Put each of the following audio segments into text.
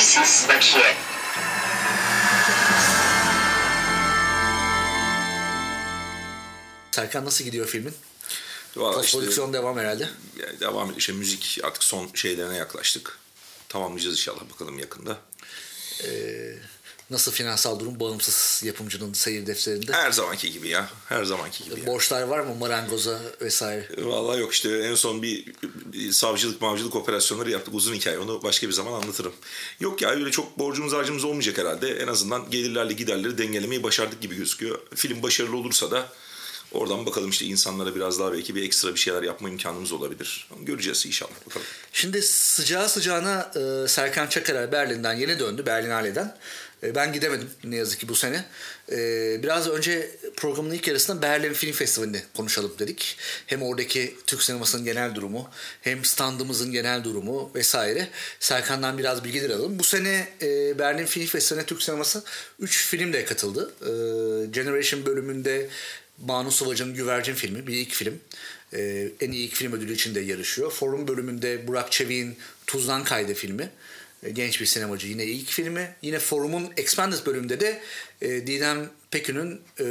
Yetersiz bakiye. Serkan nasıl gidiyor filmin? Valla işte, Prodüksiyon devam herhalde. yani devam ediyor. İşte müzik artık son şeylerine yaklaştık. Tamamlayacağız inşallah bakalım yakında. Nasıl finansal durum bağımsız yapımcının seyir defterinde? Her zamanki gibi ya. Her zamanki gibi. Borçlar var mı marangoza vesaire? Vallahi yok işte en son bir, bir savcılık mavcılık operasyonları yaptık uzun hikaye onu başka bir zaman anlatırım. Yok ya öyle çok borcumuz harcımız olmayacak herhalde en azından gelirlerle giderleri dengelemeyi başardık gibi gözüküyor. Film başarılı olursa da oradan bakalım işte insanlara biraz daha belki bir ekstra bir şeyler yapma imkanımız olabilir. Göreceğiz inşallah bakalım. Şimdi sıcağı sıcağına e, Serkan Çakarer Berlin'den yeni döndü Berlinale'den. E, ben gidemedim ne yazık ki bu sene. E, biraz önce programın ilk yarısında Berlin Film Festivali'ni konuşalım dedik. Hem oradaki Türk sinemasının genel durumu hem standımızın genel durumu vesaire. Serkan'dan biraz bilgiler alalım. Bu sene e, Berlin Film Festivali'ne Türk sineması 3 filmle katıldı. Generation bölümünde Banu Sıvacı'nın Güvercin filmi bir ilk film. En iyi ilk film ödülü için de yarışıyor. Forum bölümünde Burak Çevik'in Tuzdan Kaydı filmi. Ee, genç bir sinemacı yine ilk filmi. Yine Forum'un Expanded bölümünde de e, Didem Pekün'ün e,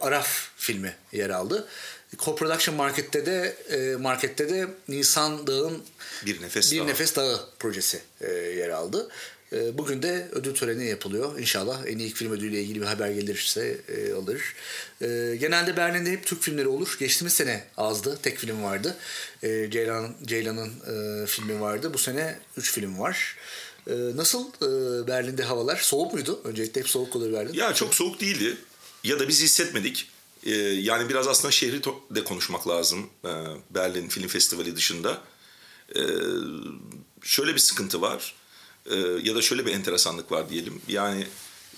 Araf filmi yer aldı. Co-Production Market'te de e, markette de Nisan Dağ'ın Bir Nefes bir Dağı. Nefes Dağı projesi e, yer aldı. E, bugün de ödül töreni yapılıyor. İnşallah en iyi ilk film ödülüyle ilgili bir haber gelirse e, alır. E, genelde Berlin'de hep Türk filmleri olur. Geçtiğimiz sene azdı. Tek film vardı. E, Ceylan Ceylan'ın e, filmi vardı. Bu sene 3 film var. E, nasıl e, Berlin'de havalar? Soğuk muydu? Öncelikle hep soğuk olur Berlin. Ya çok soğuk değildi ya da biz hissetmedik. Ee, yani biraz aslında şehri de konuşmak lazım ee, Berlin Film Festivali dışında. Ee, şöyle bir sıkıntı var Ee, ya da şöyle bir enteresanlık var diyelim. Yani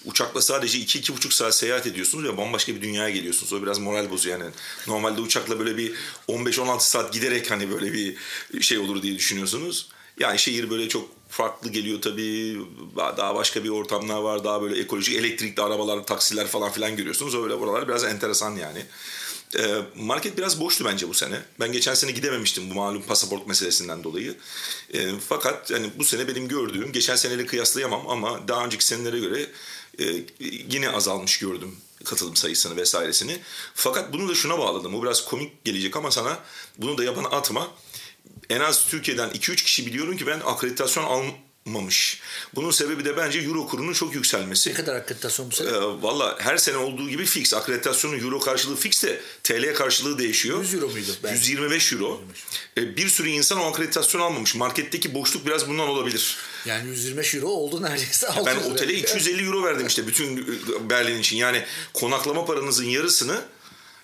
uçakla sadece 2-2,5 saat seyahat ediyorsunuz ve bambaşka bir dünyaya geliyorsunuz. O biraz moral bozuyor yani. Normalde uçakla böyle bir 15-16 saat giderek hani böyle bir şey olur diye düşünüyorsunuz. Yani şehir böyle çok farklı geliyor tabii. Daha başka bir ortamlar var. Daha böyle ekolojik elektrikli arabalar, taksiler falan filan görüyorsunuz. Öyle buralar biraz enteresan yani. Ee, market biraz boştu bence bu sene. Ben geçen sene gidememiştim bu malum pasaport meselesinden dolayı. Ee, fakat yani bu sene benim gördüğüm, geçen seneyle kıyaslayamam ama daha önceki senelere göre e, yine azalmış gördüm katılım sayısını vesairesini. Fakat bunu da şuna bağladım. Bu biraz komik gelecek ama sana bunu da yabana atma en az Türkiye'den 2-3 kişi biliyorum ki ben akreditasyon almamış. Bunun sebebi de bence euro kurunun çok yükselmesi. Ne kadar akreditasyon bu sene? Ee, Valla her sene olduğu gibi fix. Akreditasyonun euro karşılığı fix de TL karşılığı değişiyor. 100 euro muydu? Ben- 125 euro. Ee, bir sürü insan o akreditasyon almamış. Marketteki boşluk biraz bundan olabilir. Yani 125 euro oldu neredeyse. Ben 600 lira. otele 250 euro verdim işte bütün e, Berlin için. Yani konaklama paranızın yarısını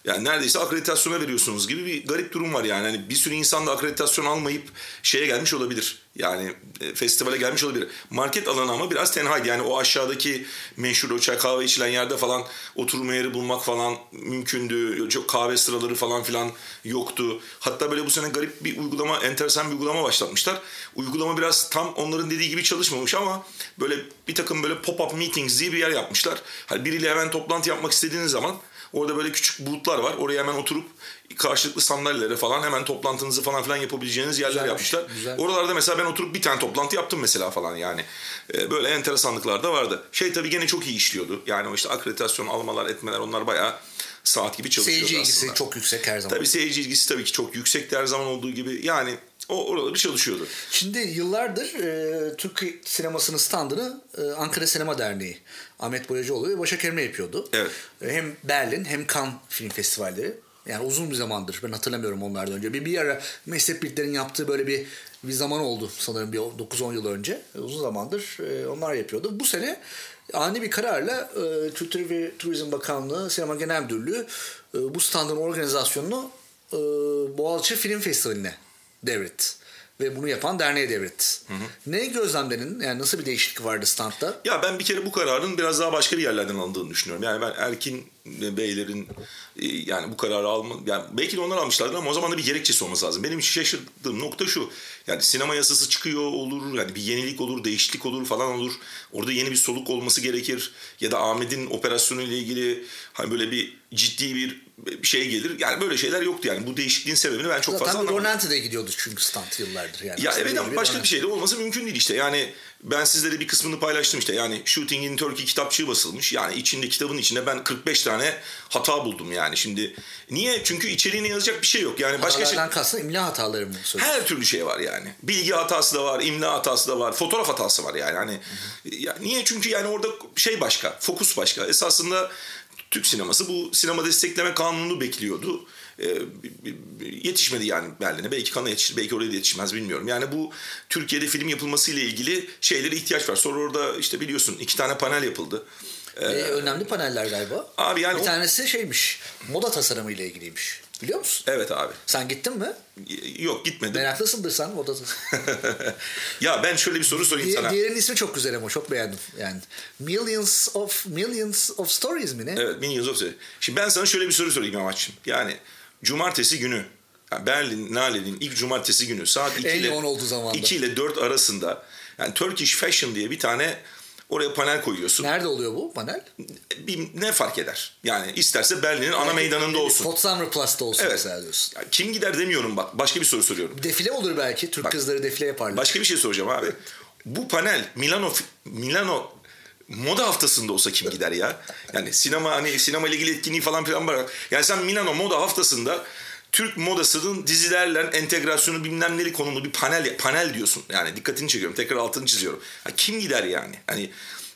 yani neredeyse akreditasyona veriyorsunuz gibi bir garip durum var yani. Hani bir sürü insan da akreditasyon almayıp şeye gelmiş olabilir. Yani e, festivale gelmiş olabilir. Market alanı ama biraz tenhaydı. Yani o aşağıdaki meşhur o çay kahve içilen yerde falan oturma yeri bulmak falan mümkündü. Çok kahve sıraları falan filan yoktu. Hatta böyle bu sene garip bir uygulama, enteresan bir uygulama başlatmışlar. Uygulama biraz tam onların dediği gibi çalışmamış ama böyle bir takım böyle pop-up meetings diye bir yer yapmışlar. Hani biriyle hemen toplantı yapmak istediğiniz zaman Orada böyle küçük bulutlar var. Oraya hemen oturup karşılıklı sandalyelere falan hemen toplantınızı falan filan yapabileceğiniz yerler Güzelmiş, yapmışlar. güzel. Oralarda mesela ben oturup bir tane toplantı yaptım mesela falan yani. Ee, böyle enteresanlıklar da vardı. Şey tabii gene çok iyi işliyordu. Yani o işte akreditasyon almalar etmeler onlar bayağı saat gibi çalışıyordu Seyirci ilgisi aslında. çok yüksek her zaman. Tabii seyirci ilgisi tabii ki çok yüksekti her zaman olduğu gibi. Yani o oraları çalışıyordu. Şimdi yıllardır e, Türk sinemasının standını e, Ankara Sinema Derneği Ahmet Boyacıoğlu ve Başak Emre yapıyordu. Evet. E, hem Berlin hem Cannes film festivalleri. Yani uzun bir zamandır ben hatırlamıyorum onlardan önce. Bir, bir ara meslek birliklerinin yaptığı böyle bir bir zaman oldu sanırım bir 9-10 yıl önce. E, uzun zamandır e, onlar yapıyordu. Bu sene ani bir kararla e, Kültür ve Turizm Bakanlığı Sinema Genel Müdürlüğü e, bu standın organizasyonunu e, Boğaziçi Film Festivali'ne devretti. Ve bunu yapan derneğe devretti. Ne gözlemlerin? Yani nasıl bir değişiklik vardı standta? Ya ben bir kere bu kararın biraz daha başka bir yerlerden alındığını düşünüyorum. Yani ben Erkin beylerin yani bu kararı alma yani belki de onlar almışlardır ama o zaman da bir gerekçesi olması lazım. Benim şaşırdığım nokta şu. Yani sinema yasası çıkıyor olur yani bir yenilik olur, değişiklik olur falan olur. Orada yeni bir soluk olması gerekir ya da Ahmet'in operasyonu ile ilgili hani böyle bir ciddi bir şey gelir. Yani böyle şeyler yoktu yani. Bu değişikliğin sebebini ben çok Zaten fazla anlamadım. Ronaldo de gidiyordu çünkü stunt yıllardır yani. Ya evet ama başka bir şey de olması mümkün değil işte. Yani ben sizlere bir kısmını paylaştım işte. Yani Shooting in Turkey kitapçığı basılmış. Yani içinde kitabın içinde ben 45 tane hata buldum yani. Şimdi niye? Çünkü içeriğine yazacak bir şey yok. Yani başka şey kastın imla hataları mı söylüyorsun? her türlü şey var yani. Bilgi hatası da var, imla hatası da var, fotoğraf hatası var yani. Hani ya niye? Çünkü yani orada şey başka, fokus başka. Esasında Türk sineması bu sinema destekleme kanunu bekliyordu. Ee, yetişmedi yani Berlin'e. Belki kana yetişir, belki oraya yetişmez bilmiyorum. Yani bu Türkiye'de film yapılması ile ilgili şeylere ihtiyaç var. Sonra orada işte biliyorsun iki tane panel yapıldı. Ee, önemli paneller galiba. Abi yani bir o- tanesi şeymiş. Moda tasarımı ile ilgiliymiş. Biliyor musun? Evet abi. Sen gittin mi? Yok gitmedim. Meraklısındır sen moda ya ben şöyle bir soru sorayım Diğer, sana. diğerinin ismi çok güzel ama çok beğendim. Yani Millions of Millions of Stories mi ne? Evet Millions of Stories. Şimdi ben sana şöyle bir soru sorayım Amaç'ım. Yani cumartesi günü yani Berlin Nale'nin ilk cumartesi günü saat 2 En ile, yoğun olduğu zamanda. 2 ile 4 arasında yani Turkish Fashion diye bir tane oraya panel koyuyorsun. Nerede oluyor bu panel? Bir, ne fark eder? Yani isterse Berlin'in ana meydanında olsun. Potsdamer Plus'ta olsun Evet. mesela diyorsun. Ya kim gider demiyorum bak. Başka bir soru soruyorum. Defile olur belki. Türk Bak. kızları defile yaparlar. Başka bir şey soracağım abi. Bu panel Milano Milano moda haftasında olsa kim gider ya? Yani sinema hani sinema ile ilgili etkinliği falan filan var. Yani sen Milano moda haftasında Türk modasının dizilerle entegrasyonu bilmem neli konulu bir panel panel diyorsun. Yani dikkatini çekiyorum. Tekrar altını çiziyorum. Ya kim gider yani? Hani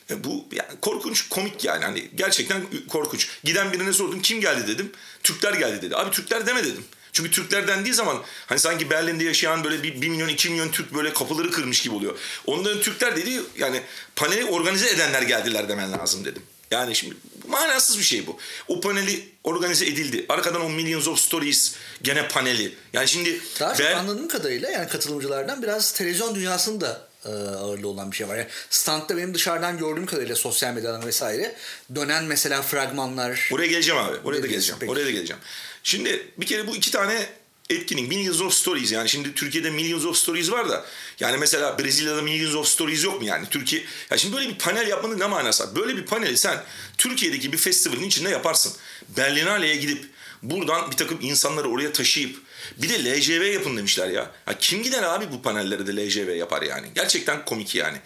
e, bu yani korkunç komik yani hani gerçekten korkunç. Giden birine sordum kim geldi dedim. Türkler geldi dedi. Abi Türkler deme dedim. Çünkü Türkler dendiği zaman hani sanki Berlin'de yaşayan böyle bir 1 milyon 2 milyon Türk böyle kapıları kırmış gibi oluyor. Onların Türkler dediği yani paneli organize edenler geldiler demen lazım dedim. Yani şimdi manasız bir şey bu. O paneli organize edildi. Arkadan o Millions of Stories gene paneli. Yani şimdi Daha ben- anladığım kadarıyla yani katılımcılardan biraz televizyon dünyasında e, ağırlığı olan bir şey var. Yani standta benim dışarıdan gördüğüm kadarıyla sosyal medyadan vesaire dönen mesela fragmanlar. Oraya geleceğim abi. Oraya da geleceğim. peki? Oraya da geleceğim. Şimdi bir kere bu iki tane etkinlik Millions of Stories yani şimdi Türkiye'de Millions of Stories var da yani mesela Brezilya'da Millions of Stories yok mu yani Türkiye ya şimdi böyle bir panel yapmanın ne manası var? Böyle bir paneli sen Türkiye'deki bir festivalin içinde yaparsın. Berlinale'ye gidip buradan bir takım insanları oraya taşıyıp bir de LJV yapın demişler ya. ya kim gider abi bu panellere de LJV yapar yani. Gerçekten komik yani.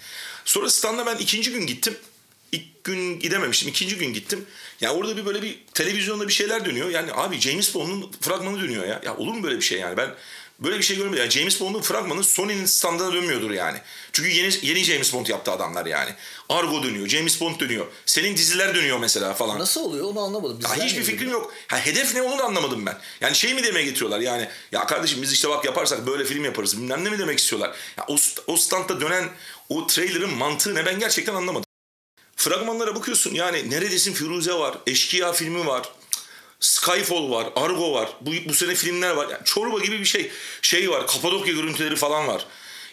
Sonra standa ben ikinci gün gittim. İlk gün gidememiştim. ikinci gün gittim. Ya orada bir böyle bir televizyonda bir şeyler dönüyor. Yani abi James Bond'un fragmanı dönüyor ya. Ya olur mu böyle bir şey yani? Ben böyle bir şey görmedim. Yani James Bond'un fragmanı Sony'nin standına dönmüyordur yani. Çünkü yeni yeni James Bond yaptı adamlar yani. Argo dönüyor, James Bond dönüyor. Senin diziler dönüyor mesela falan. Nasıl oluyor onu anlamadım. Ya Bizden hiçbir fikrim yok. Ha, hedef ne onu da anlamadım ben. Yani şey mi demeye getiriyorlar yani ya kardeşim biz işte bak yaparsak böyle film yaparız bilmem ne mi demek istiyorlar. Ya o, o standta dönen o trailer'ın mantığı ne ben gerçekten anlamadım. Fragmanlara bakıyorsun yani Neredesin Firuze var, Eşkıya filmi var, Skyfall var, Argo var, bu, bu sene filmler var. Yani çorba gibi bir şey. Şey var, Kapadokya görüntüleri falan var.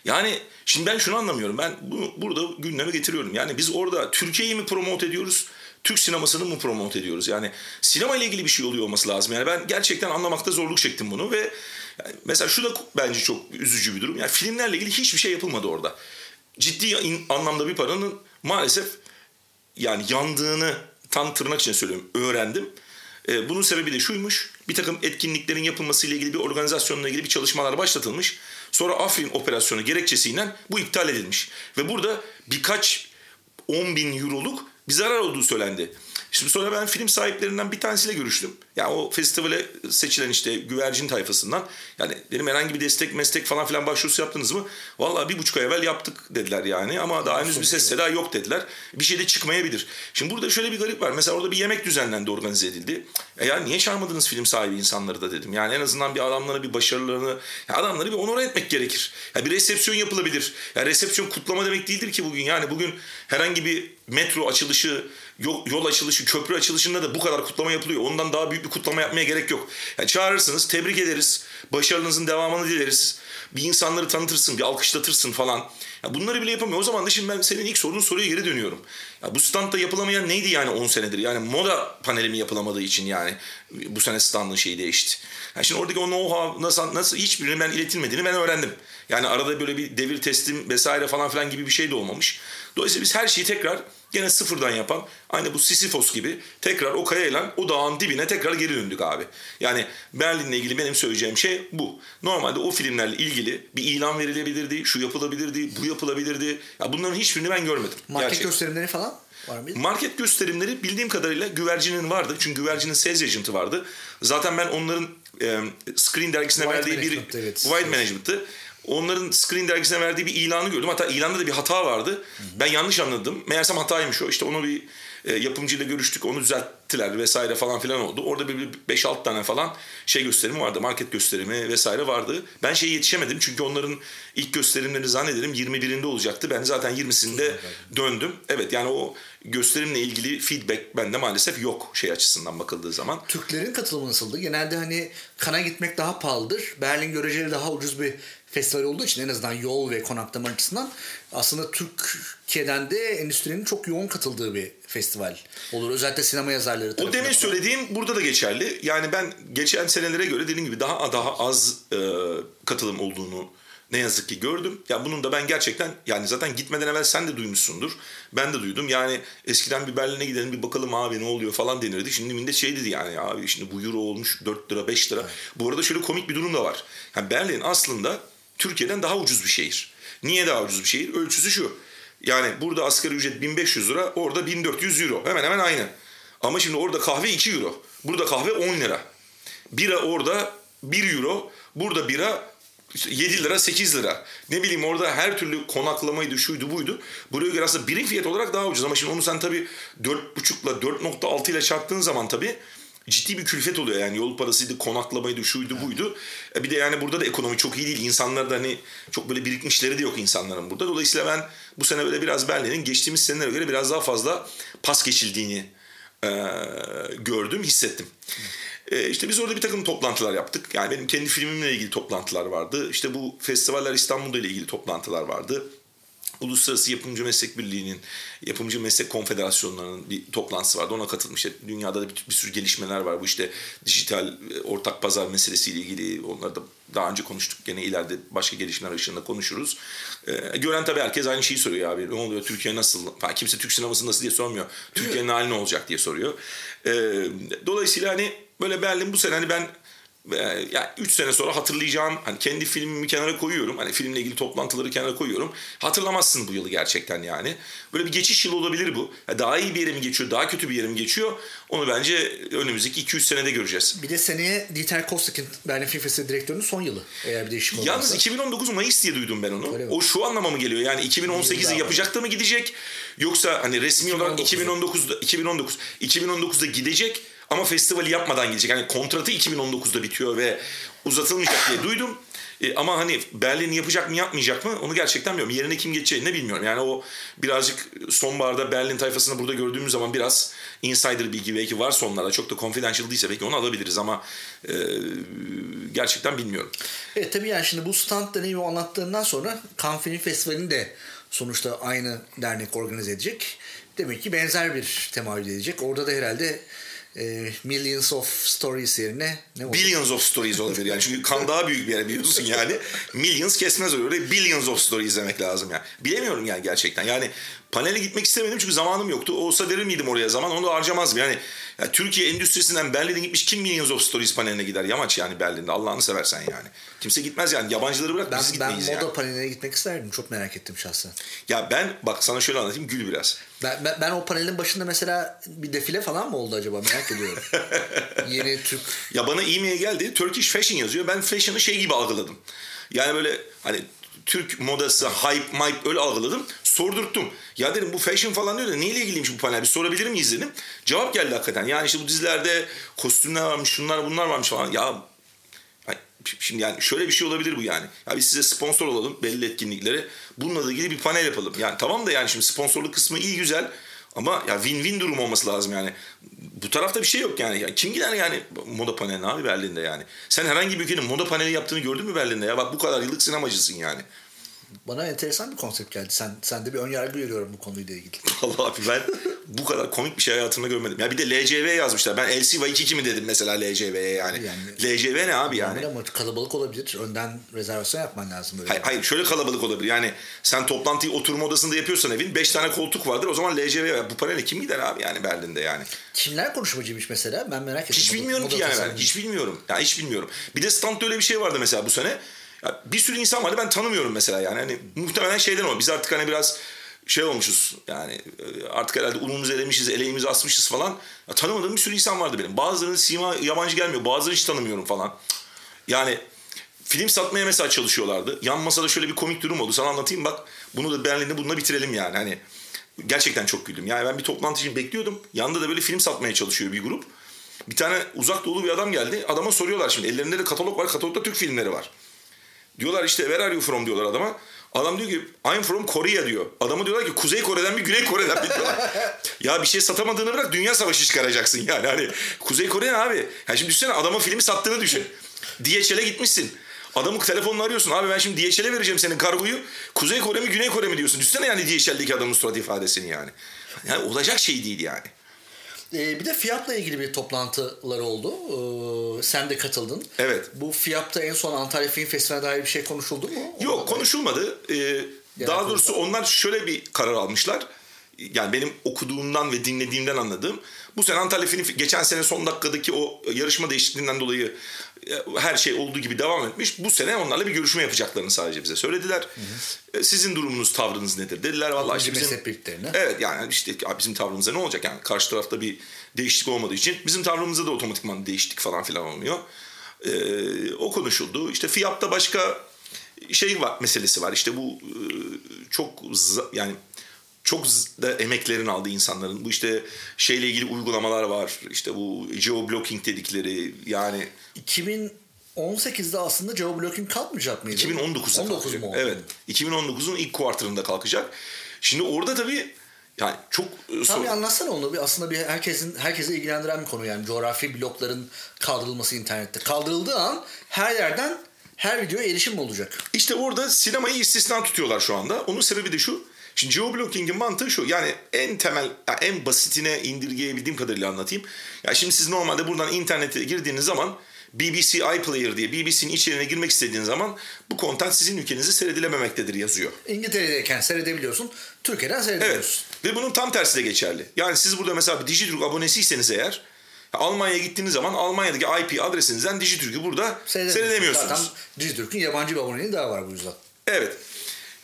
Yani şimdi ben şunu anlamıyorum. Ben bunu burada gündeme getiriyorum. Yani biz orada Türkiye'yi mi promote ediyoruz? Türk sinemasını mı promote ediyoruz? Yani sinema ile ilgili bir şey oluyor olması lazım. Yani ben gerçekten anlamakta zorluk çektim bunu ve yani mesela şu da bence çok üzücü bir durum. Yani filmlerle ilgili hiçbir şey yapılmadı orada. Ciddi anlamda bir paranın maalesef yani yandığını tam tırnak içinde söylüyorum öğrendim. Ee, bunun sebebi de şuymuş. Bir takım etkinliklerin yapılmasıyla ilgili bir organizasyonla ilgili bir çalışmalar başlatılmış. Sonra Afrin operasyonu gerekçesiyle bu iptal edilmiş. Ve burada birkaç 10 bin euroluk bir zarar olduğu söylendi. Şimdi sonra ben film sahiplerinden bir tanesiyle görüştüm. Yani o festivale seçilen işte güvercin tayfasından. Yani dedim herhangi bir destek meslek falan filan başvurusu yaptınız mı? Vallahi bir buçuk ay evvel yaptık dediler yani. Ama daha henüz bir ses seda yok dediler. Bir şey de çıkmayabilir. Şimdi burada şöyle bir garip var. Mesela orada bir yemek düzenlendi, organize edildi. E ya niye çağırmadınız film sahibi insanları da dedim. Yani en azından bir adamlara bir başarılarını, ya adamları bir onore etmek gerekir. Ya bir resepsiyon yapılabilir. Ya resepsiyon kutlama demek değildir ki bugün. Yani bugün herhangi bir metro açılışı, yol, açılışı, köprü açılışında da bu kadar kutlama yapılıyor. Ondan daha büyük bir kutlama yapmaya gerek yok. Yani çağırırsınız, tebrik ederiz. Başarınızın devamını dileriz. bir insanları tanıtırsın, bir alkışlatırsın falan. Ya bunları bile yapamıyor. O zaman da şimdi ben senin ilk sorduğun soruya geri dönüyorum. Ya bu standta yapılamayan neydi yani 10 senedir? Yani moda paneli mi yapılamadığı için yani bu sene standın şeyi değişti. Yani şimdi oradaki o know-how nasıl, nasıl hiçbirinin ben iletilmediğini ben öğrendim. Yani arada böyle bir devir teslim vesaire falan filan gibi bir şey de olmamış. Dolayısıyla biz her şeyi tekrar gene sıfırdan yapan aynı bu Sisyphos gibi tekrar o kayayla o dağın dibine tekrar geri döndük abi. Yani Berlin'le ilgili benim söyleyeceğim şey bu. Normalde o filmlerle ilgili bir ilan verilebilirdi, şu yapılabilirdi, bu yapılabilirdi. Ya bunların hiçbirini ben görmedim. Market gerçekten. gösterimleri falan var mıydı? Market gösterimleri bildiğim kadarıyla güvercinin vardı. Çünkü güvercinin sales agent'ı vardı. Zaten ben onların e, Screen dergisine White verdiği bir evet. White Management'ı Onların Screen dergisine verdiği bir ilanı gördüm. Hatta ilanda da bir hata vardı. Ben yanlış anladım. Meğersem hataymış o. İşte onu bir e, yapımcıyla görüştük. Onu düzelttiler vesaire falan filan oldu. Orada bir 5-6 tane falan şey gösterimi vardı. Market gösterimi vesaire vardı. Ben şeye yetişemedim. Çünkü onların ilk gösterimleri zannederim 21'inde olacaktı. Ben zaten 20'sinde döndüm. Evet yani o gösterimle ilgili feedback bende maalesef yok şey açısından bakıldığı zaman. Türklerin katılımı nasıldı? Genelde hani kana gitmek daha pahalıdır. Berlin göreceli daha ucuz bir festival olduğu için en azından yol ve konaklama açısından aslında Türkiye'den de endüstrinin çok yoğun katıldığı bir festival olur. Özellikle sinema yazarları O demin söylediğim burada da geçerli. Yani ben geçen senelere göre dediğim gibi daha daha az e, katılım olduğunu ne yazık ki gördüm. Ya bunun da ben gerçekten yani zaten gitmeden evvel sen de duymuşsundur. Ben de duydum. Yani eskiden bir Berlin'e gidelim bir bakalım abi ne oluyor falan denirdi. Şimdi millet şey dedi yani abi şimdi bu euro olmuş 4 lira 5 lira. Evet. Bu arada şöyle komik bir durum da var. Yani Berlin aslında Türkiye'den daha ucuz bir şehir. Niye daha ucuz bir şehir? Ölçüsü şu. Yani burada asgari ücret 1500 lira, orada 1400 euro. Hemen hemen aynı. Ama şimdi orada kahve 2 euro. Burada kahve 10 lira. Bira orada 1 euro. Burada bira 7 lira 8 lira. Ne bileyim orada her türlü konaklamaydı şuydu buydu. Buraya göre aslında birim fiyat olarak daha ucuz. Ama şimdi onu sen tabii 4.5 ile 4.6 ile çarptığın zaman tabii ciddi bir külfet oluyor yani yol parasıydı, konaklamaydı, şuydu buydu. E bir de yani burada da ekonomi çok iyi değil. İnsanlar da hani çok böyle birikmişleri de yok insanların burada. Dolayısıyla ben bu sene böyle biraz Berlin'in geçtiğimiz senelere göre biraz daha fazla pas geçildiğini gördüm, hissettim. E, işte biz orada bir takım toplantılar yaptık. Yani benim kendi filmimle ilgili toplantılar vardı. İşte bu festivaller İstanbul'da ile ilgili toplantılar vardı. Uluslararası Yapımcı Meslek Birliği'nin, Yapımcı Meslek Konfederasyonları'nın bir toplantısı vardı. Ona katılmış. Dünyada da bir, bir sürü gelişmeler var. Bu işte dijital e, ortak pazar meselesiyle ilgili. Onları da daha önce konuştuk. Gene ileride başka gelişmeler ışığında konuşuruz. Ee, gören tabii herkes aynı şeyi soruyor abi. Ne oluyor? Türkiye nasıl? Falan. Kimse Türk sineması nasıl diye sormuyor. Türkiye'nin hali ne olacak diye soruyor. Ee, dolayısıyla hani böyle Berlin bu sene hani ben yani 3 sene sonra hatırlayacağım hani kendi filmimi kenara koyuyorum. Hani filmle ilgili toplantıları kenara koyuyorum. Hatırlamazsın bu yılı gerçekten yani. Böyle bir geçiş yılı olabilir bu. Daha iyi bir yere mi geçiyor, daha kötü bir yere mi geçiyor? Onu bence önümüzdeki 2-3 senede göreceğiz. Bir de seneye Dieter Kostak'ın Berlin Film Festivali direktörünün son yılı eğer bir değişim olursa. Yalnız 2019 Mayıs diye duydum ben onu. O şu anlama mı geliyor? Yani 2018'i yapacak da mı gidecek? Yoksa hani resmi olarak 2019'da 2019 2019'da gidecek ama festivali yapmadan gidecek. Yani kontratı 2019'da bitiyor ve uzatılmayacak diye duydum. E, ama hani Berlin yapacak mı yapmayacak mı onu gerçekten bilmiyorum. Yerine kim geçeceğini bilmiyorum. Yani o birazcık sonbaharda Berlin tayfasını burada gördüğümüz zaman biraz insider bilgi belki varsa onlarda çok da confidential değilse belki onu alabiliriz ama e, gerçekten bilmiyorum. Evet tabii yani şimdi bu stand deneyimi anlattığından sonra Cannes Film Festivali'ni de sonuçta aynı dernek organize edecek. Demek ki benzer bir temayül edecek. Orada da herhalde e, Millions of Stories yerine ne olur? Billions of Stories olabilir yani. Çünkü kan daha büyük bir yer biliyorsun yani. Millions kesmez öyle. Billions of Stories izlemek lazım yani. Bilemiyorum yani gerçekten. Yani panele gitmek istemedim çünkü zamanım yoktu. Olsa verir miydim oraya zaman onu da harcamazdım. Yani ya Türkiye endüstrisinden Berlin'e gitmiş kim Millions of Stories paneline gider? Yamaç yani Berlin'de Allah'ını seversen yani. Kimse gitmez yani. Yabancıları bırak ben, biz gitmeyiz ben yani. Moda paneline gitmek isterdim. Çok merak ettim şahsen. Ya ben bak sana şöyle anlatayım gül biraz. Ben, ben, ben o panelin başında mesela bir defile falan mı oldu acaba merak ediyorum. Yeni Türk. Ya bana e-mail geldi. Turkish Fashion yazıyor. Ben fashion'ı şey gibi algıladım. Yani böyle hani Türk modası, hype, mype öyle algıladım. Sordurttum. Ya dedim bu fashion falan diyor da neyle ilgiliymiş bu panel bir sorabilir miyiz dedim. Cevap geldi hakikaten. Yani işte bu dizilerde kostümler varmış, şunlar bunlar varmış falan. Ya Şimdi yani şöyle bir şey olabilir bu yani. Ya biz size sponsor olalım belli etkinliklere. Bununla ilgili bir panel yapalım. Yani tamam da yani şimdi sponsorluk kısmı iyi güzel ama ya win-win durum olması lazım yani. bu tarafta bir şey yok yani. yani kim gider yani moda paneline abi Berlin'de yani. Sen herhangi bir ülkenin moda paneli yaptığını gördün mü Berlin'de ya? Bak bu kadar yıllık sinemacısın yani. Bana enteresan bir konsept geldi. Sen sen de bir ön yargı görüyorum bu konuyla ilgili. Vallahi abi ben bu kadar komik bir şey hayatımda görmedim. Ya bir de LCV yazmışlar. Ben LC ve 2 mi dedim mesela LCV'ye yani. yani. LCV ne abi yani? Ama kalabalık olabilir. Önden rezervasyon yapman lazım böyle. Hayır, hayır şöyle kalabalık olabilir. Yani sen toplantıyı oturma odasında yapıyorsan evin 5 tane koltuk vardır. O zaman LCV bu panele kim gider abi yani Berlin'de yani? Kimler konuşmacıymış mesela? Ben merak ettim. Hiç bilmiyorum ki yani ben. Hiç bilmiyorum. Ya hiç bilmiyorum. Bir de standta öyle bir şey vardı mesela bu sene. Ya bir sürü insan vardı ben tanımıyorum mesela yani. Hani muhtemelen şeyden o. Biz artık hani biraz şey olmuşuz yani e, artık herhalde unumuzu elemişiz, eleğimizi asmışız falan. Ya, tanımadığım bir sürü insan vardı benim. Bazılarının sima yabancı gelmiyor, bazılarını hiç tanımıyorum falan. Yani film satmaya mesela çalışıyorlardı. Yan masada şöyle bir komik durum oldu. Sana anlatayım bak. Bunu da Berlin'de bununla bitirelim yani. Hani gerçekten çok güldüm. Yani ben bir toplantı için bekliyordum. Yanında da böyle film satmaya çalışıyor bir grup. Bir tane uzak doğulu bir adam geldi. Adama soruyorlar şimdi. Ellerinde de katalog var. Katalogda Türk filmleri var. Diyorlar işte where are you from diyorlar adama. Adam diyor ki I'm from Korea diyor. Adamı diyorlar ki Kuzey Kore'den mi Güney Kore'den mi diyorlar. ya bir şey satamadığını bırak dünya savaşı çıkaracaksın yani. Hani Kuzey Kore ne abi? Yani şimdi düşünsene adama filmi sattığını düşün. DHL'e gitmişsin. Adamı telefonla arıyorsun. Abi ben şimdi DHL'e vereceğim senin kargoyu. Kuzey Kore mi Güney Kore mi diyorsun. Düşünsene yani DHL'deki adamın surat ifadesini yani. Yani olacak şey değil yani. Ee, bir de fiyatla ilgili bir toplantılar oldu. Ee, sen de katıldın. Evet. Bu fiyatta en son Antalya Film Festivali'ne dair bir şey konuşuldu mu? Yok konuşulmadı. Ee, daha doğrusu onlar şöyle bir karar almışlar. Yani benim okuduğumdan ve dinlediğimden anladığım. Bu sene Antalya Film geçen sene son dakikadaki o yarışma değişikliğinden dolayı e, her şey olduğu gibi devam etmiş. Bu sene onlarla bir görüşme yapacaklarını sadece bize söylediler. Hı hı. Sizin durumunuz, tavrınız nedir? Dediler vallahi işte bizim Evet yani işte bizim tavrımıza ne olacak yani karşı tarafta bir değişiklik olmadığı için bizim tavrımızda da otomatikman değişiklik falan filan olmuyor. Ee, o konuşuldu. İşte fiyatta başka şey var meselesi var. İşte bu e, çok yani çok da emeklerini aldı insanların. Bu işte şeyle ilgili uygulamalar var. İşte bu geoblocking dedikleri yani 2018'de aslında geoblocking kalkmayacak mıydı? 2019'da 19 kalkacak. Mu evet. 2019'un ilk kuartırında kalkacak. Şimdi orada tabii yani çok e, Tabii bir anlatsana onu. Bir aslında bir herkesin herkese ilgilendiren bir konu yani coğrafi blokların kaldırılması internette. Kaldırıldığı an her yerden her videoya erişim olacak? İşte orada sinemayı istisna tutuyorlar şu anda. Onun sebebi de şu. Şimdi geoblocking'in mantığı şu. Yani en temel, en basitine indirgeyebildiğim kadarıyla anlatayım. Ya şimdi siz normalde buradan internete girdiğiniz zaman BBC iPlayer diye BBC'nin içeriğine girmek istediğiniz zaman bu content sizin ülkenizde seyredilememektedir yazıyor. İngiltere'deyken seyredebiliyorsun, Türkiye'den seyredemiyorsun. Evet ve bunun tam tersi de geçerli. Yani siz burada mesela bir Digiturk abonesiyseniz eğer Almanya'ya gittiğiniz zaman Almanya'daki IP adresinizden Digiturk'ü burada seyredemiyorsunuz. Zaten Digiturk'un yabancı bir aboneliği daha var bu yüzden. Evet.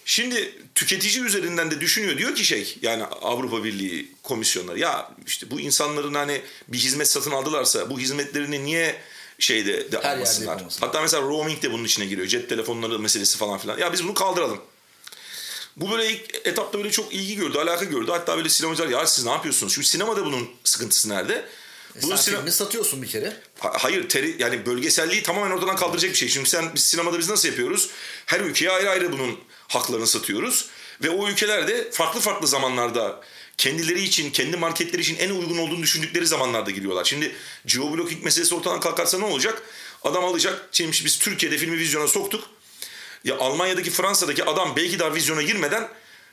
Şimdi tüketici üzerinden de düşünüyor diyor ki şey yani Avrupa Birliği komisyonları ya işte bu insanların hani bir hizmet satın aldılarsa bu hizmetlerini niye şeyde de Her almasınlar. Hatta mesela roaming de bunun içine giriyor. Cep telefonları meselesi falan filan. Ya biz bunu kaldıralım. Bu böyle ilk etapta böyle çok ilgi gördü, alaka gördü. Hatta böyle sinemacılar ya siz ne yapıyorsunuz? Çünkü sinemada bunun sıkıntısı nerede? E bunu sen filmi satıyorsun bir kere. hayır teri, yani bölgeselliği tamamen ortadan kaldıracak bir şey. Çünkü sen biz sinemada biz nasıl yapıyoruz? Her ülkeye ayrı ayrı bunun haklarını satıyoruz. Ve o ülkelerde farklı farklı zamanlarda kendileri için, kendi marketleri için en uygun olduğunu düşündükleri zamanlarda giriyorlar. Şimdi geoblocking meselesi ortadan kalkarsa ne olacak? Adam alacak. Şimdi biz Türkiye'de filmi vizyona soktuk. Ya Almanya'daki, Fransa'daki adam belki daha vizyona girmeden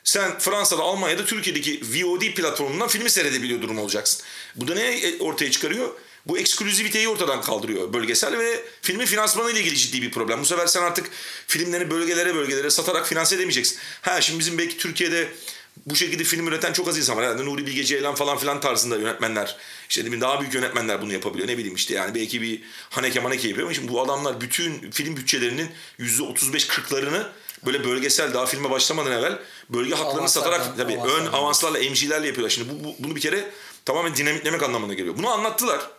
sen Fransa'da, Almanya'da, Türkiye'deki VOD platformundan filmi seyredebiliyor durum olacaksın. Bu da ne ortaya çıkarıyor? Bu ekskluziviteyi ortadan kaldırıyor bölgesel ve filmin finansmanı ile ilgili ciddi bir problem. Bu sefer sen artık filmlerini bölgelere bölgelere satarak finanse edemeyeceksin. Ha şimdi bizim belki Türkiye'de bu şekilde film üreten çok az insan var. Herhalde Nuri Bilge Ceylan falan filan tarzında yönetmenler. İşte demin daha büyük yönetmenler bunu yapabiliyor. Ne bileyim işte yani belki bir Haneke Maneke yapıyor ama şimdi bu adamlar bütün film bütçelerinin %35-40'larını böyle bölgesel daha filme başlamadan evvel bölge haklarını satarak tabii ön avanslarla MG'lerle yapıyorlar. Şimdi bu, bu, bunu bir kere tamamen dinamitlemek anlamına geliyor. Bunu anlattılar.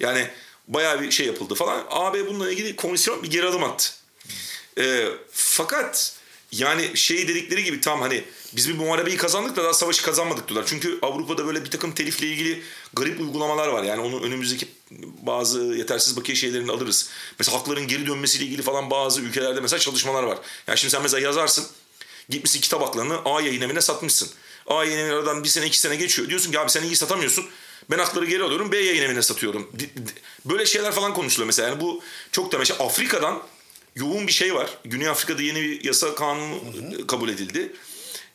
Yani bayağı bir şey yapıldı falan. AB bununla ilgili komisyon bir geri adım attı. E, fakat yani şey dedikleri gibi tam hani biz bir muharebeyi kazandık da daha savaşı kazanmadık diyorlar. Çünkü Avrupa'da böyle bir takım telifle ilgili garip uygulamalar var. Yani onun önümüzdeki bazı yetersiz bakiye şeylerini alırız. Mesela hakların geri dönmesiyle ilgili falan bazı ülkelerde mesela çalışmalar var. Yani şimdi sen mesela yazarsın Gitmişsin kitap haklarını A yayın evine satmışsın. A yayın evinden aradan bir sene iki sene geçiyor. Diyorsun ki abi sen iyi satamıyorsun. Ben hakları geri alıyorum B yayın evine satıyorum. Böyle şeyler falan konuşuluyor mesela. Yani bu çok da mesela Afrika'dan yoğun bir şey var. Güney Afrika'da yeni bir yasa kanunu kabul edildi.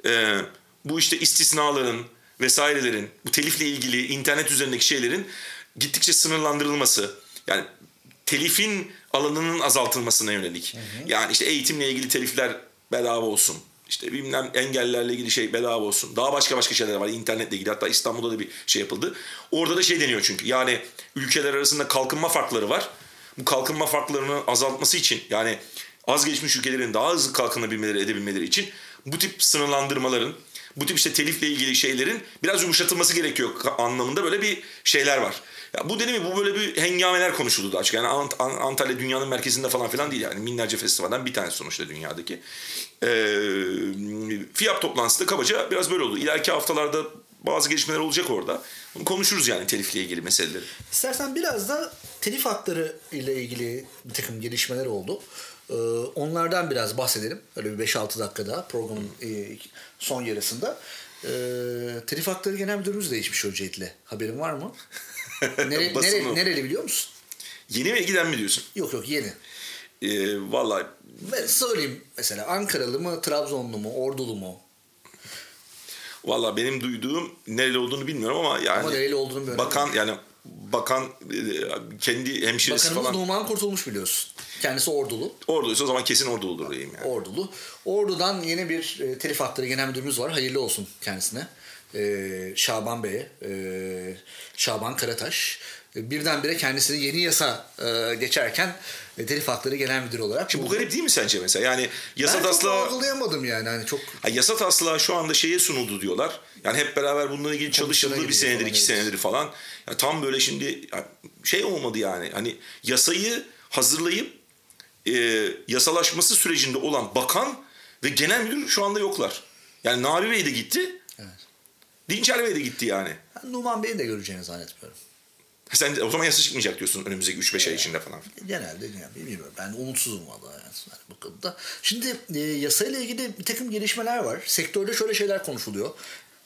Ee, bu işte istisnaların vesairelerin, bu telifle ilgili internet üzerindeki şeylerin gittikçe sınırlandırılması. Yani telifin alanının azaltılmasına yönelik. Hı hı. Yani işte eğitimle ilgili telifler bedava olsun. İşte bilmem engellerle ilgili şey bedava olsun. Daha başka başka şeyler var. İnternetle ilgili hatta İstanbul'da da bir şey yapıldı. Orada da şey deniyor çünkü. Yani ülkeler arasında kalkınma farkları var. Bu kalkınma farklarını azaltması için yani az gelişmiş ülkelerin daha hızlı kalkınabilmeleri edebilmeleri için bu tip sınırlandırmaların bu tip işte telifle ilgili şeylerin biraz yumuşatılması gerekiyor anlamında böyle bir şeyler var. Ya bu dedim bu böyle bir hengameler konuşuldu çok. Yani Ant- Antalya dünyanın merkezinde falan filan değil yani. Binlerce festivalden bir tanesi sonuçta dünyadaki. Ee, FİAP toplantısı da kabaca biraz böyle oldu. İleriki haftalarda bazı gelişmeler olacak orada. Bunu konuşuruz yani telifle ilgili meseleleri. İstersen biraz da telif hakları ile ilgili bir takım gelişmeler oldu. Ee, onlardan biraz bahsedelim. Öyle bir 5-6 dakikada programın e, son yarısında. Ee, telif hakları genel müdürümüz değişmiş öncelikle. Haberin var mı? Nere, nere, nereli biliyor musun? Yeni mi giden mi diyorsun? Yok yok yeni. Ee, Valla. Ben söyleyeyim mesela Ankaralı mı, Trabzonlu mu, Ordulu mu? Valla benim duyduğum nereli olduğunu bilmiyorum ama yani. Ama nereli olduğunu bilmiyorum. Bakan yani bakan e, kendi hemşiresi Bakanımız falan. Numan Kurtulmuş biliyorsun. Kendisi Ordulu. Orduluysa o zaman kesin Orduludur diyeyim yani. Ordulu. Ordu'dan yeni bir e, telif hakları genel müdürümüz var. Hayırlı olsun kendisine. Ee, Şaban Bey'e. E, Şaban Karataş. E, birdenbire kendisini yeni yasa e, geçerken e, telif hakları genel müdür olarak. Şimdi bu garip değil mi sence mesela? Yani yasa ben taslağı... Ben algılayamadım yani. Hani çok... Ha, yasa taslağı şu anda şeye sunuldu diyorlar. Yani hep beraber bununla ilgili çalışıldı bir senedir, iki senedir falan. Yani tam böyle şimdi şey olmadı yani. Hani yasayı hazırlayıp e, yasalaşması sürecinde olan bakan ve genel müdür şu anda yoklar. Yani Nabi Bey de gitti. Evet. Dinçer Bey de gitti yani. Ben Numan Bey'i de göreceğini zannetmiyorum. Sen o zaman yasa çıkmayacak diyorsun önümüzdeki 3-5 ay içinde falan. Genelde yani bilmiyorum. Ben umutsuzum valla yani bu konuda. Şimdi e, yasayla ilgili bir takım gelişmeler var. Sektörde şöyle şeyler konuşuluyor.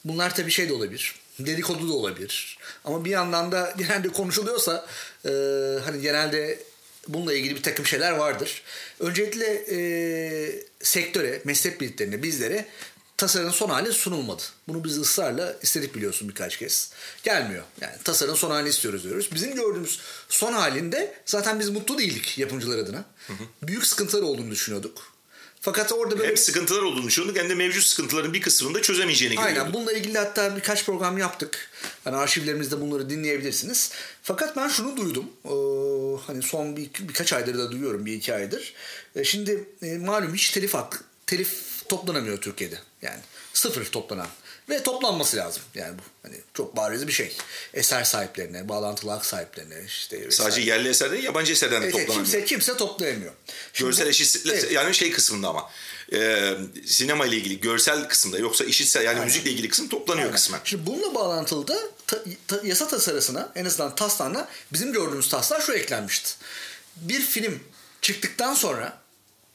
Bunlar tabii şey de olabilir. Dedikodu da olabilir. Ama bir yandan da genelde konuşuluyorsa e, hani genelde bununla ilgili bir takım şeyler vardır. Öncelikle e, sektöre, meslek birliklerine, bizlere tasarının son hali sunulmadı. Bunu biz ısrarla istedik biliyorsun birkaç kez. Gelmiyor. Yani tasarının son halini istiyoruz diyoruz. Bizim gördüğümüz son halinde zaten biz mutlu değildik yapımcılar adına. Hı hı. Büyük sıkıntılar olduğunu düşünüyorduk. Fakat orada böyle... Hem sıkıntılar olduğunu düşünüyorduk hem de mevcut sıkıntıların bir kısmını da çözemeyeceğini görüyorduk. Aynen. Bununla ilgili hatta birkaç program yaptık. Hani arşivlerimizde bunları dinleyebilirsiniz. Fakat ben şunu duydum. Ee, hani son bir, birkaç aydır da duyuyorum. Bir iki aydır. Ee, şimdi e, malum hiç telif hak, telif toplanamıyor Türkiye'de. Yani sıfır toplanan. Ve toplanması lazım. Yani bu hani çok bariz bir şey. Eser sahiplerine, bağlantılı hak sahiplerine işte vesaire. Sadece yerli eser değil, yabancı eserden de evet, toplanamıyor. Kimse kimse toplayamıyor. Şimdi görsel eşit evet. yani şey kısmında ama e, sinema ile ilgili görsel kısımda yoksa işitsel yani Aynen. müzikle ilgili kısım toplanıyor Aynen. kısmen. Şimdi bununla bağlantılı da ta, ta, yasa tasarısına en azından taslağına bizim gördüğümüz taslağa şu eklenmişti. Bir film çıktıktan sonra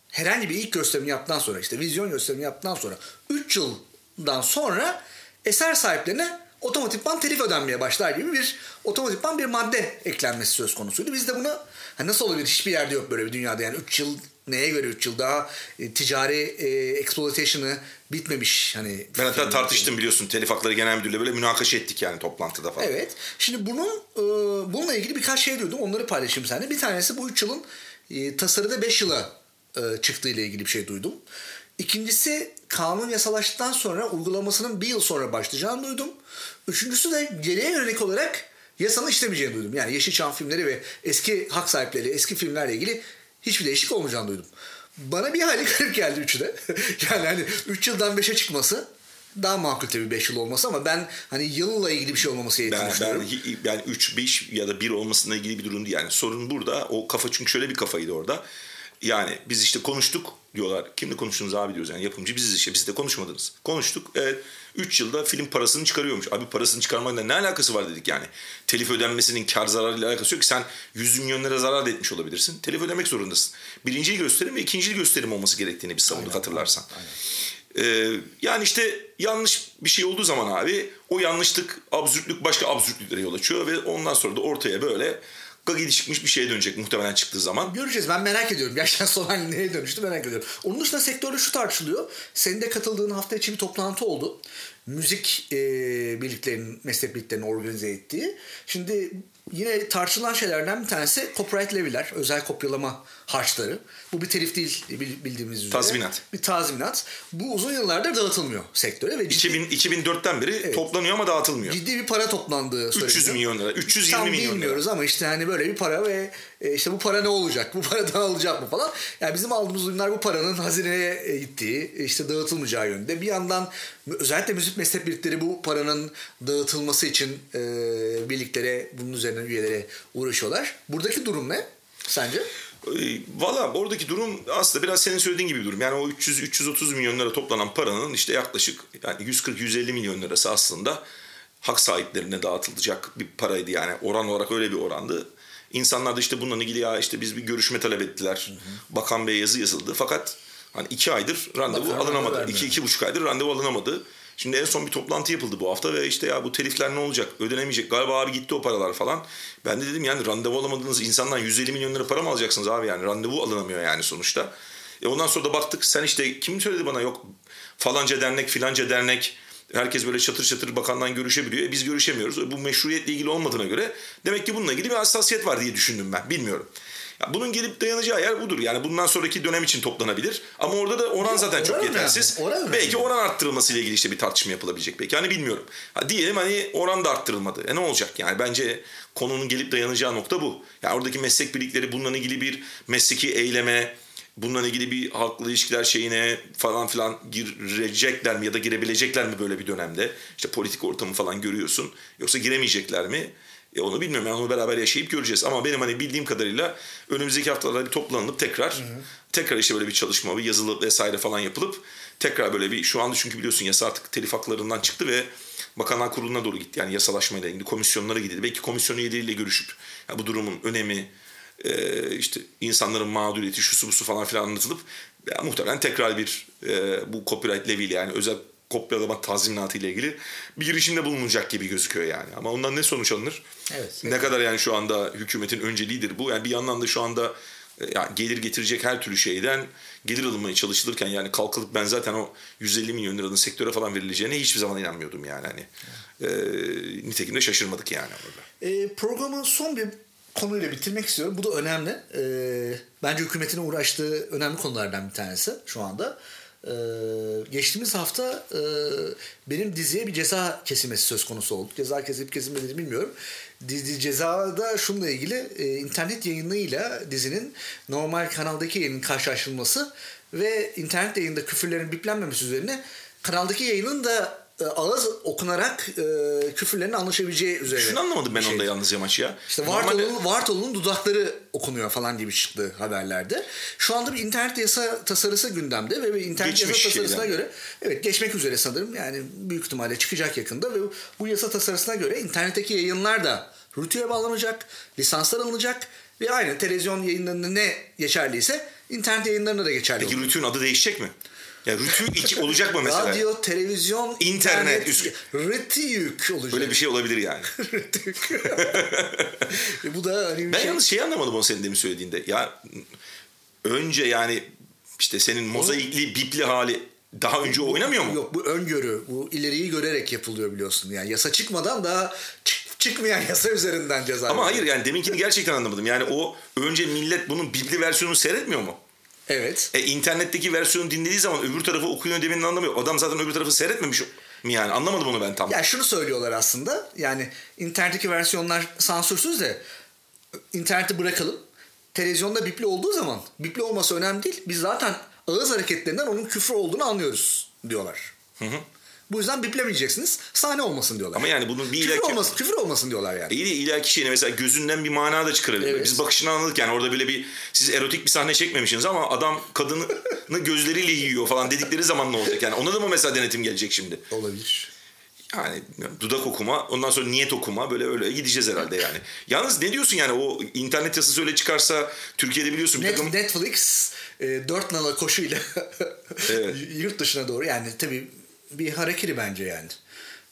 herhangi bir ilk gösterimini yaptıktan sonra işte vizyon gösterimini yaptıktan sonra 3 yıldan sonra eser sahiplerine otomatikman telif ödenmeye başlar gibi bir otomatikman bir madde eklenmesi söz konusuydu. Biz de buna hani nasıl olabilir hiçbir yerde yok böyle bir dünyada yani 3 yıl neye göre 3 yıl daha e, ticari e, exploitation'ı bitmemiş hani. Ben hatta tartıştım biliyorsun telif hakları genel müdürle böyle münakaşa ettik yani toplantıda falan. Evet. Şimdi bunun e, bununla ilgili birkaç şey duydum onları paylaşayım seninle. Bir tanesi bu 3 yılın e, tasarıda 5 yıla e, çıktığı ile ilgili bir şey duydum. İkincisi kanun yasalaştıktan sonra uygulamasının bir yıl sonra başlayacağını duydum. Üçüncüsü de geriye yönelik olarak yasanın işlemeyeceğini duydum. Yani Yeşilçam filmleri ve eski hak sahipleri, eski filmlerle ilgili hiçbir değişiklik olmayacağını duydum. Bana bir hali garip geldi üçü de. yani hani 3 yıldan 5'e çıkması daha makul tabii 5 yıl olması ama ben hani yılla ilgili bir şey olması gerektiğini ben, düşünüyorum. Ben, yani 3, 5 ya da 1 olmasına ilgili bir durum değil. Yani sorun burada. O kafa çünkü şöyle bir kafaydı orada. Yani biz işte konuştuk diyorlar. Kimle konuştunuz abi diyoruz yani yapımcı biziz işte biz de konuşmadınız. Konuştuk. Evet 3 yılda film parasını çıkarıyormuş. Abi parasını çıkarmakla ne alakası var dedik yani. Telif ödenmesinin kar zararıyla alakası yok ki sen 100 milyon lira zarar da etmiş olabilirsin. Telif ödemek zorundasın. Birinciyi gösterim ve ikinciyi gösterim olması gerektiğini biz savunduk aynen, hatırlarsan. Aynen. Ee, yani işte yanlış bir şey olduğu zaman abi o yanlışlık, absürtlük başka absürtlüklere yol açıyor ve ondan sonra da ortaya böyle gagidi çıkmış bir şeye dönecek muhtemelen çıktığı zaman. Göreceğiz ben merak ediyorum. Gerçekten son halinde neye dönüştü merak ediyorum. Onun dışında sektörde şu tartışılıyor. Senin de katıldığın hafta içi bir toplantı oldu. Müzik e, birliklerinin, meslek birliklerinin organize ettiği. Şimdi yine tartışılan şeylerden bir tanesi copyright leviler, özel kopyalama harçları. Bu bir telif değil bildiğimiz üzere. Tazminat. Bir tazminat. Bu uzun yıllardır dağıtılmıyor sektöre. ve ciddi, 2000, 2004'ten beri evet, toplanıyor ama dağıtılmıyor. Ciddi bir para toplandığı söyleniyor. 300 milyon lira, 320 Tam milyon lira. bilmiyoruz ama işte hani böyle bir para ve e, işte bu para ne olacak? Bu para dağılacak mı falan. Yani bizim aldığımız ürünler bu paranın hazineye e, gittiği, işte dağıtılmayacağı yönde. Bir yandan özellikle müzik meslek birlikleri bu paranın dağıtılması için e, birliklere, bunun üzerine üyelere uğraşıyorlar. Buradaki durum ne sence? Ee, valla oradaki durum aslında biraz senin söylediğin gibi bir durum. Yani o 300-330 milyon lira toplanan paranın işte yaklaşık yani 140-150 milyon lirası aslında hak sahiplerine dağıtılacak bir paraydı yani oran olarak öyle bir orandı. İnsanlar da işte bununla ilgili ya işte biz bir görüşme talep ettiler. Hı hı. Bakan Bey yazı yazıldı. Fakat hani iki aydır randevu Bakan alınamadı. İki, iki buçuk aydır randevu alınamadı. Şimdi en son bir toplantı yapıldı bu hafta ve işte ya bu telifler ne olacak? Ödenemeyecek. Galiba abi gitti o paralar falan. Ben de dedim yani randevu alamadığınız insandan 150 milyon lira para mı alacaksınız abi yani? Randevu alınamıyor yani sonuçta. E ondan sonra da baktık sen işte kim söyledi bana yok falanca dernek filanca dernek herkes böyle çatır çatır bakandan görüşebiliyor. E biz görüşemiyoruz. Bu meşruiyetle ilgili olmadığına göre demek ki bununla ilgili bir hassasiyet var diye düşündüm ben. Bilmiyorum. Ya bunun gelip dayanacağı yer budur. Yani bundan sonraki dönem için toplanabilir. Ama orada da oran zaten oran çok yetersiz. Yani. Oran belki oran arttırılması ile ilgili işte bir tartışma yapılabilecek belki. Hani bilmiyorum. Ha, diyelim hani oran da arttırılmadı. E ne olacak yani? Bence konunun gelip dayanacağı nokta bu. Yani oradaki meslek birlikleri bununla ilgili bir mesleki eyleme, bununla ilgili bir halkla ilişkiler şeyine falan filan girecekler mi ya da girebilecekler mi böyle bir dönemde? İşte politik ortamı falan görüyorsun. Yoksa giremeyecekler mi? E onu bilmiyorum. Yani onu beraber yaşayıp göreceğiz. Ama benim hani bildiğim kadarıyla önümüzdeki haftalarda bir toplanılıp tekrar hı hı. tekrar işte böyle bir çalışma, bir yazılı vesaire falan yapılıp tekrar böyle bir şu anda çünkü biliyorsun yasa artık telif haklarından çıktı ve Bakanlar Kurulu'na doğru gitti. Yani yasalaşmayla ilgili komisyonlara gidildi. Belki komisyon üyeleriyle görüşüp yani bu durumun önemi, e, işte insanların mağduriyeti, şusu busu falan filan anlatılıp ya, muhtemelen tekrar bir e, bu copyright leviyle yani özel kopyalama tazminatı ile ilgili bir girişimde bulunacak gibi gözüküyor yani. Ama ondan ne sonuç alınır? Evet. Ne evet. kadar yani şu anda hükümetin önceliğidir bu. Yani bir yandan da şu anda e, yani gelir getirecek her türlü şeyden gelir alınmaya çalışılırken yani kalkılıp ben zaten o 150 milyon liranın sektöre falan verileceğine hiçbir zaman inanmıyordum yani hani. Evet. E, nitekim de şaşırmadık yani orada. E, programın son bir konuyla bitirmek istiyorum. Bu da önemli. E, bence hükümetin uğraştığı önemli konulardan bir tanesi şu anda. Ee, geçtiğimiz hafta e, benim diziye bir ceza kesilmesi söz konusu oldu. Ceza kesilip kesilmediğini bilmiyorum. Dizi cezada şununla ilgili e, internet yayınıyla dizinin normal kanaldaki yayının karşılaştırılması ve internet yayında küfürlerin biplenmemesi üzerine kanaldaki yayının da ağız okunarak e, küfürlerin anlaşabileceği üzerine. Şunu anlamadım ben şey. onda yalnız Yamaç ya. İşte Vartolu'nun Vartolu'nun dudakları okunuyor falan gibi çıktı haberlerde. Şu anda bir internet yasa tasarısı gündemde ve bir internet Geçmiş yasa tasarısına şeyden. göre evet geçmek üzere sanırım. Yani büyük ihtimalle çıkacak yakında ve bu yasa tasarısına göre internetteki yayınlar da rütüye bağlanacak, lisanslar alınacak ve aynı televizyon yayınlarında ne geçerliyse internet yayınlarına da geçerli. Peki rütünün adı değişecek mi? Ya rütü iki olacak mı mesela? Radyo, televizyon, internet, üst... rıtı yük olacak. Böyle bir şey olabilir yani. e bu da hani Ben şey... yalnız şeyi anlamadım o senin demin söylediğinde. Ya önce yani işte senin mozaikli, bipli hali daha önce bu, oynamıyor mu? Yok bu öngörü. Bu ileriyi görerek yapılıyor biliyorsun. Yani yasa çıkmadan daha çıkmayan yasa üzerinden ceza. Ama hayır yani deminkini gerçekten anlamadım. Yani o önce millet bunun bipli versiyonunu seyretmiyor mu? Evet. E, internetteki versiyonu dinlediği zaman öbür tarafı okuyor demenin anlamıyor. Adam zaten öbür tarafı seyretmemiş mi yani? Anlamadım onu ben tam. Ya şunu söylüyorlar aslında. Yani internetteki versiyonlar sansürsüz de interneti bırakalım. Televizyonda bipli olduğu zaman bipli olması önemli değil. Biz zaten ağız hareketlerinden onun küfür olduğunu anlıyoruz diyorlar. Hı hı. Bu yüzden biplemeyeceksiniz. Sahne olmasın diyorlar. Ama yani bunun bir küfür ilaki... olmasın, küfür olmasın diyorlar yani. İyi de ilaki şeyine mesela gözünden bir mana da çıkarabilir. Evet. Biz bakışını anladık yani orada böyle bir siz erotik bir sahne çekmemişsiniz ama adam kadını gözleriyle yiyor falan dedikleri zaman ne olacak? Yani ona da mı mesela denetim gelecek şimdi? Olabilir. Yani dudak okuma, ondan sonra niyet okuma böyle öyle gideceğiz herhalde yani. Yalnız ne diyorsun yani o internet yasası öyle çıkarsa Türkiye'de biliyorsun Net, takım... Netflix e, 4 nala koşuyla Evet. yurt dışına doğru yani tabii bir hareketi bence yani.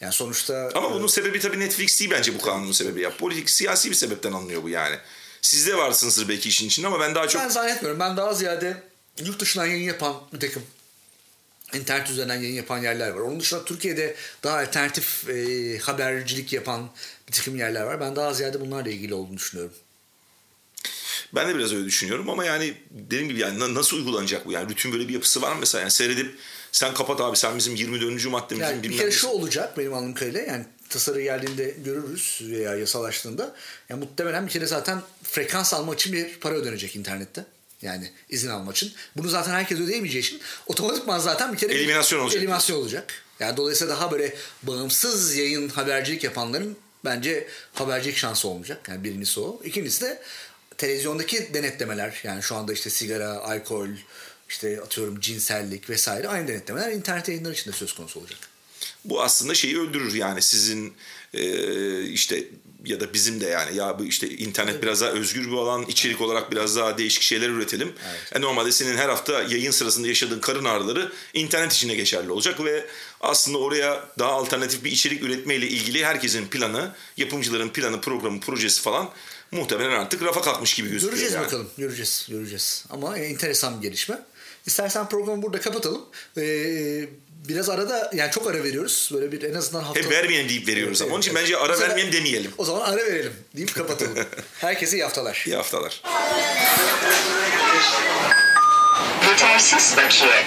Yani sonuçta Ama bunun sebebi tabii Netflix değil bence bu kanunun sebebi ya. Politik, siyasi bir sebepten alınıyor bu yani. Siz de varsınızdır belki işin içinde ama ben daha çok... Ben zannetmiyorum. Ben daha ziyade yurt dışından yayın yapan bir takım internet üzerinden yayın yapan yerler var. Onun dışında Türkiye'de daha alternatif e, habercilik yapan bir takım yerler var. Ben daha ziyade bunlarla ilgili olduğunu düşünüyorum. Ben de biraz öyle düşünüyorum ama yani dediğim gibi yani na- nasıl uygulanacak bu? Yani bütün böyle bir yapısı var mı mesela? Yani seyredip sen kapat abi sen bizim 24. maddemizin Yani bir kere şu olacak benim anladığım kadarıyla yani tasarı geldiğinde görürüz veya yasalaştığında. Yani muhtemelen bir kere zaten frekans almak için bir para ödenecek internette. Yani izin almak için. Bunu zaten herkes ödeyemeyeceği için otomatikman zaten bir kere bir Eliminasyon olacak. Eliminasyon olacak. Yani dolayısıyla daha böyle bağımsız yayın habercilik yapanların bence habercilik şansı olmayacak. Yani birincisi o. İkincisi de televizyondaki denetlemeler yani şu anda işte sigara, alkol, işte atıyorum cinsellik vesaire aynı denetlemeler internet yayınları için de söz konusu olacak. bu aslında şeyi öldürür yani sizin e, işte ya da bizim de yani ya bu işte internet biraz daha özgür bir alan içerik olarak biraz daha değişik şeyler üretelim. E, normalde senin her hafta yayın sırasında yaşadığın karın ağrıları internet içinde geçerli olacak ve aslında oraya daha alternatif bir içerik üretmeyle ilgili herkesin planı, yapımcıların planı, programı, projesi falan muhtemelen artık rafa kalkmış gibi gözüküyor. Göreceğiz yani. bakalım. Göreceğiz. Göreceğiz. Ama enteresan bir gelişme. İstersen programı burada kapatalım. Ee, biraz arada yani çok ara veriyoruz. Böyle bir en azından hafta... Hep vermeyelim deyip veriyoruz ama onun için bence ara vermeyelim demeyelim. O zaman ara verelim deyip kapatalım. Herkese iyi haftalar. İyi haftalar. Yetersiz bakiye.